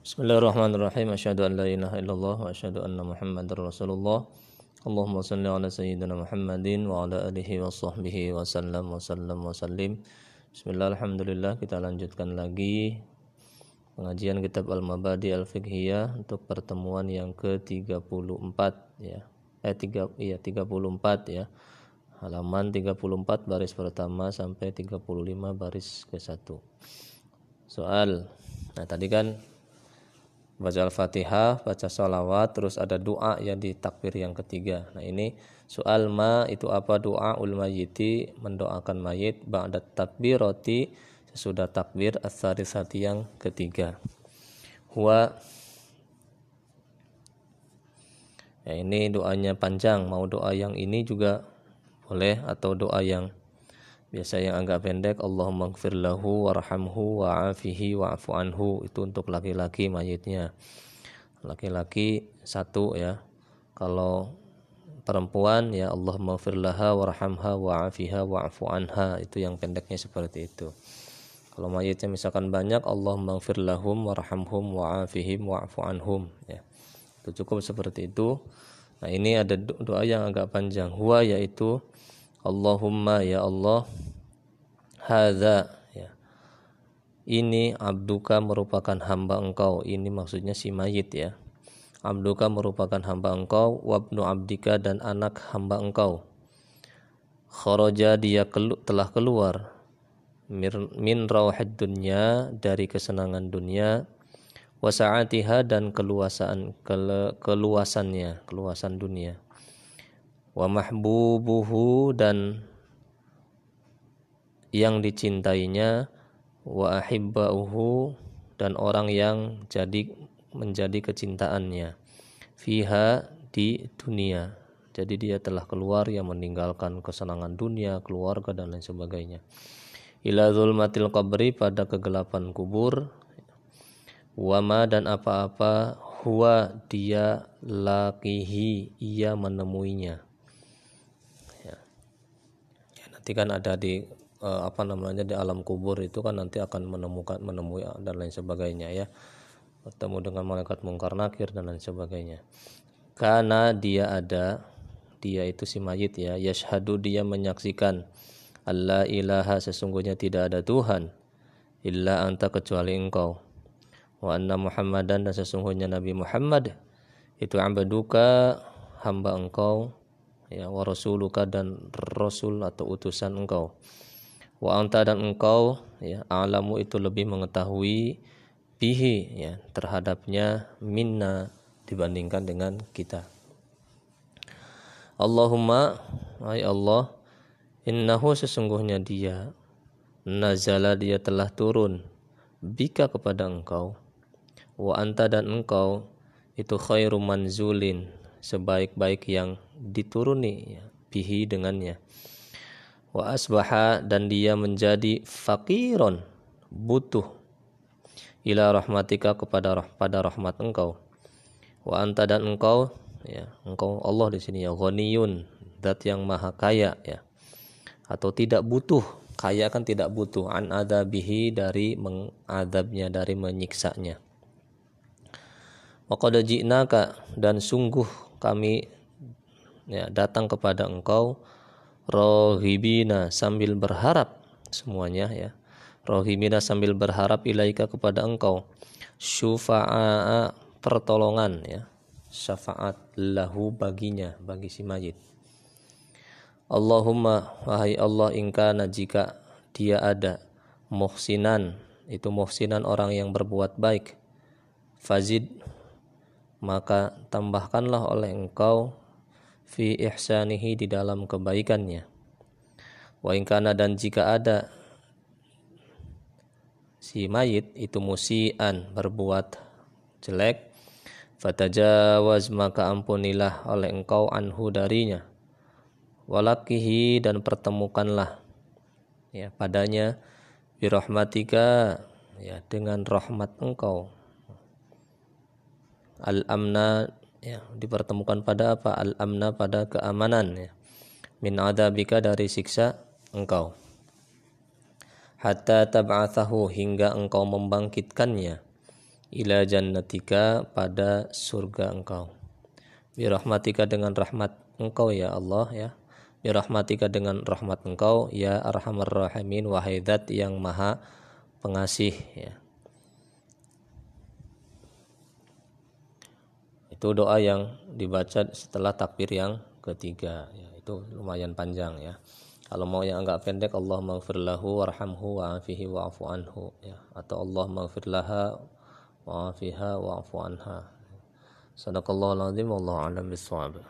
Bismillahirrahmanirrahim. Asyhadu an la ilaha illallah wa asyhadu anna Muhammadar Rasulullah. Allahumma salli ala sayyidina Muhammadin wa ala alihi wa sahbihi wa sallam wa sallam wa sallim. Bismillah, alhamdulillah kita lanjutkan lagi pengajian kitab Al-Mabadi Al-Fiqhiyah untuk pertemuan yang ke-34 ya. Eh 3 iya 34 ya. Halaman 34 baris pertama sampai 35 baris ke-1. Soal. Nah, tadi kan baca Al-Fatihah, baca sholawat, terus ada doa yang di takbir yang ketiga. Nah ini soal ma itu apa doa ul mayyiti mendoakan mayit ba'da takbirati sesudah takbir as-sarisati yang ketiga. Huwa Ya ini doanya panjang, mau doa yang ini juga boleh atau doa yang biasa yang agak pendek Allahumma gfir lahu warhamhu wa'afihi wa'fu anhu. Itu untuk laki-laki mayitnya. Laki-laki satu ya. Kalau perempuan ya Allahumma gfir laha warhamha wa'afiha wa'fu anha. Itu yang pendeknya seperti itu. Kalau mayitnya misalkan banyak Allahumma gfir lahum warhamhum wa'afihim wa'fu anhum ya. Itu cukup seperti itu. Nah ini ada doa yang agak panjang. Huwa yaitu Allahumma ya Allah hadza ya. Ini abduka merupakan hamba engkau. Ini maksudnya si mayit ya. Abduka merupakan hamba engkau wabnu abdika dan anak hamba engkau. Kharaja dia kelu, telah keluar min rawhid dunya dari kesenangan dunia wasaatiha dan keluasan kele, keluasannya keluasan dunia wa mahbubuhu dan yang dicintainya wa ahibbauhu dan orang yang jadi menjadi kecintaannya. Fiha di dunia. Jadi dia telah keluar yang meninggalkan kesenangan dunia keluarga dan lain sebagainya. Ila zulmatil qabri pada kegelapan kubur. Wama dan apa-apa huwa dia lakihi ia menemuinya nanti kan ada di uh, apa namanya di alam kubur itu kan nanti akan menemukan menemui dan lain sebagainya ya. Bertemu dengan malaikat mungkar nakir dan lain sebagainya. Karena dia ada dia itu si mayit ya. Yashhadu dia menyaksikan Allah ilaha sesungguhnya tidak ada Tuhan illa anta kecuali engkau. Wa anna muhammadan dan sesungguhnya Nabi Muhammad. Itu ambaduka hamba engkau ya wa rasuluka dan rasul atau utusan engkau. Wa anta dan engkau ya alamu itu lebih mengetahui bihi ya terhadapnya minna dibandingkan dengan kita. Allahumma ay Allah innahu sesungguhnya dia nazala dia telah turun bika kepada engkau. Wa anta dan engkau itu khairu manzulin sebaik-baik yang dituruni ya, bihi dengannya. Wa asbaha dan dia menjadi fakiron butuh ila rahmatika kepada pada rahmat engkau. Wa anta dan engkau ya engkau Allah di sini ya ghaniyun zat yang maha kaya ya. Atau tidak butuh kaya kan tidak butuh an adabihi dari mengadabnya dari menyiksanya. Wa qad dan sungguh kami ya, datang kepada engkau rohibina sambil berharap semuanya ya. Rohibina sambil berharap ilaika kepada engkau. Syufa'a pertolongan ya. Syafaat lahu baginya bagi si mayit Allahumma wahai Allah ingkana jika dia ada muhsinan itu muhsinan orang yang berbuat baik. Fazid maka tambahkanlah oleh engkau fi ihsanihi di dalam kebaikannya. Wa ingkana dan jika ada si mayit itu musian berbuat jelek fatajawaz maka ampunilah oleh engkau anhu darinya. Walakihi dan pertemukanlah ya padanya birahmatika ya dengan rahmat engkau al-amna ya dipertemukan pada apa? Al-amna pada keamanan ya. Min adabika dari siksa engkau. Hatta tab'athahu hingga engkau membangkitkannya. Ila jannatika pada surga engkau. Birahmatika dengan rahmat engkau ya Allah ya. Birahmatika dengan rahmat engkau ya arhamar rahimin wahai zat yang maha pengasih ya itu doa yang dibaca setelah takbir yang ketiga. Ya itu lumayan panjang ya. Kalau mau yang agak pendek Allah maghfir lahu warhamhu wa'afihi wa'fu anhu. Ya atau Allah maghfir laha wa'afiha wa'fu anha. Sadaqallahu alazim wallahu alam bisawab